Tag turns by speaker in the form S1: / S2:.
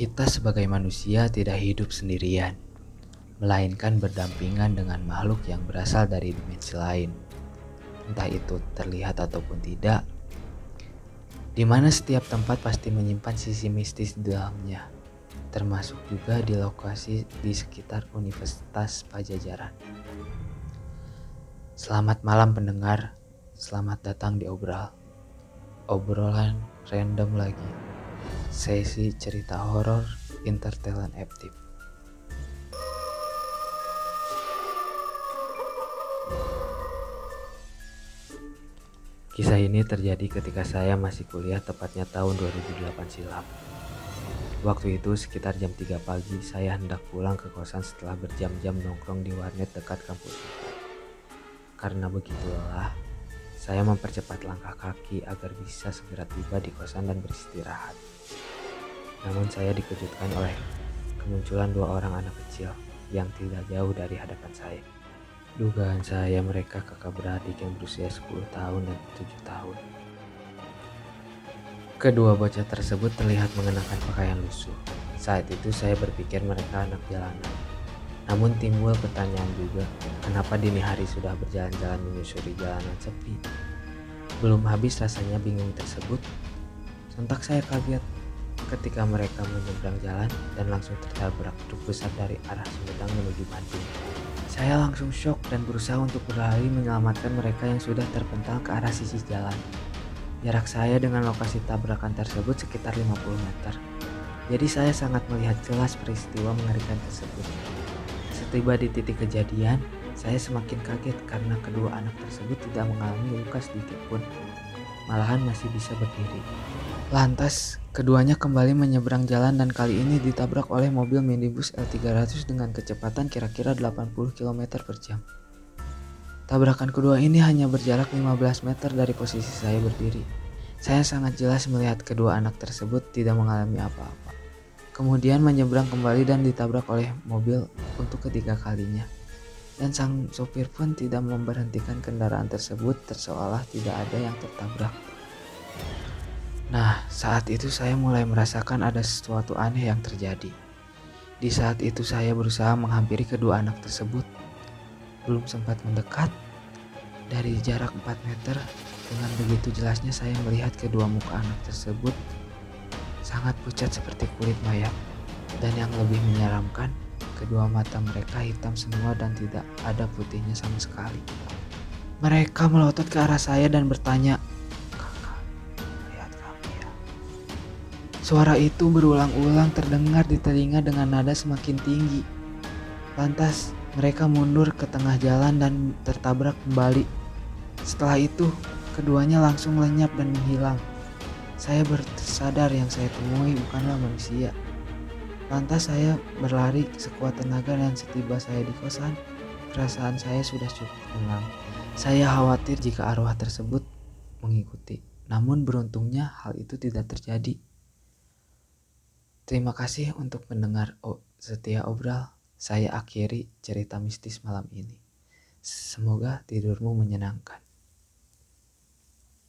S1: Kita sebagai manusia tidak hidup sendirian, melainkan berdampingan dengan makhluk yang berasal dari dimensi lain. Entah itu terlihat ataupun tidak, di mana setiap tempat pasti menyimpan sisi mistis di dalamnya, termasuk juga di lokasi di sekitar Universitas Pajajaran. Selamat malam pendengar, selamat datang di Obral. Obrolan random lagi. Sesi cerita horor Intertalent Active. Kisah ini terjadi ketika saya masih kuliah tepatnya tahun 2008 silam. Waktu itu sekitar jam 3 pagi saya hendak pulang ke kosan setelah berjam-jam nongkrong di warnet dekat kampus. Karena begitu lelah, saya mempercepat langkah kaki agar bisa segera tiba di kosan dan beristirahat. Namun saya dikejutkan oleh kemunculan dua orang anak kecil yang tidak jauh dari hadapan saya. Dugaan saya mereka kakak beradik yang berusia 10 tahun dan 7 tahun. Kedua bocah tersebut terlihat mengenakan pakaian lusuh. Saat itu saya berpikir mereka anak jalanan. Namun timbul pertanyaan juga, kenapa dini hari sudah berjalan-jalan menyusuri jalanan sepi? Belum habis rasanya bingung tersebut, sontak saya kaget ketika mereka menyeberang jalan dan langsung tertabrak truk besar dari arah Sumedang menuju Bandung. Saya langsung shock dan berusaha untuk berlari menyelamatkan mereka yang sudah terpental ke arah sisi jalan. Jarak saya dengan lokasi tabrakan tersebut sekitar 50 meter. Jadi saya sangat melihat jelas peristiwa mengerikan tersebut. Setiba di titik kejadian, saya semakin kaget karena kedua anak tersebut tidak mengalami luka sedikit pun. Malahan masih bisa berdiri. Lantas, keduanya kembali menyeberang jalan dan kali ini ditabrak oleh mobil minibus L300 dengan kecepatan kira-kira 80 km per jam. Tabrakan kedua ini hanya berjarak 15 meter dari posisi saya berdiri. Saya sangat jelas melihat kedua anak tersebut tidak mengalami apa-apa. Kemudian menyeberang kembali dan ditabrak oleh mobil untuk ketiga kalinya. Dan sang sopir pun tidak memberhentikan kendaraan tersebut terseolah tidak ada yang tertabrak. Nah, saat itu saya mulai merasakan ada sesuatu aneh yang terjadi. Di saat itu saya berusaha menghampiri kedua anak tersebut. Belum sempat mendekat, dari jarak 4 meter, dengan begitu jelasnya saya melihat kedua muka anak tersebut sangat pucat seperti kulit mayat. Dan yang lebih menyeramkan, kedua mata mereka hitam semua dan tidak ada putihnya sama sekali. Mereka melotot ke arah saya dan bertanya, Suara itu berulang-ulang terdengar di telinga dengan nada semakin tinggi. Lantas, mereka mundur ke tengah jalan dan tertabrak kembali. Setelah itu, keduanya langsung lenyap dan menghilang. Saya bersadar yang saya temui bukanlah manusia. Lantas saya berlari sekuat tenaga dan setiba saya di kosan, perasaan saya sudah cukup tenang. Saya khawatir jika arwah tersebut mengikuti. Namun beruntungnya hal itu tidak terjadi. Terima kasih untuk mendengar setia obral. Saya akhiri cerita mistis malam ini. Semoga tidurmu menyenangkan.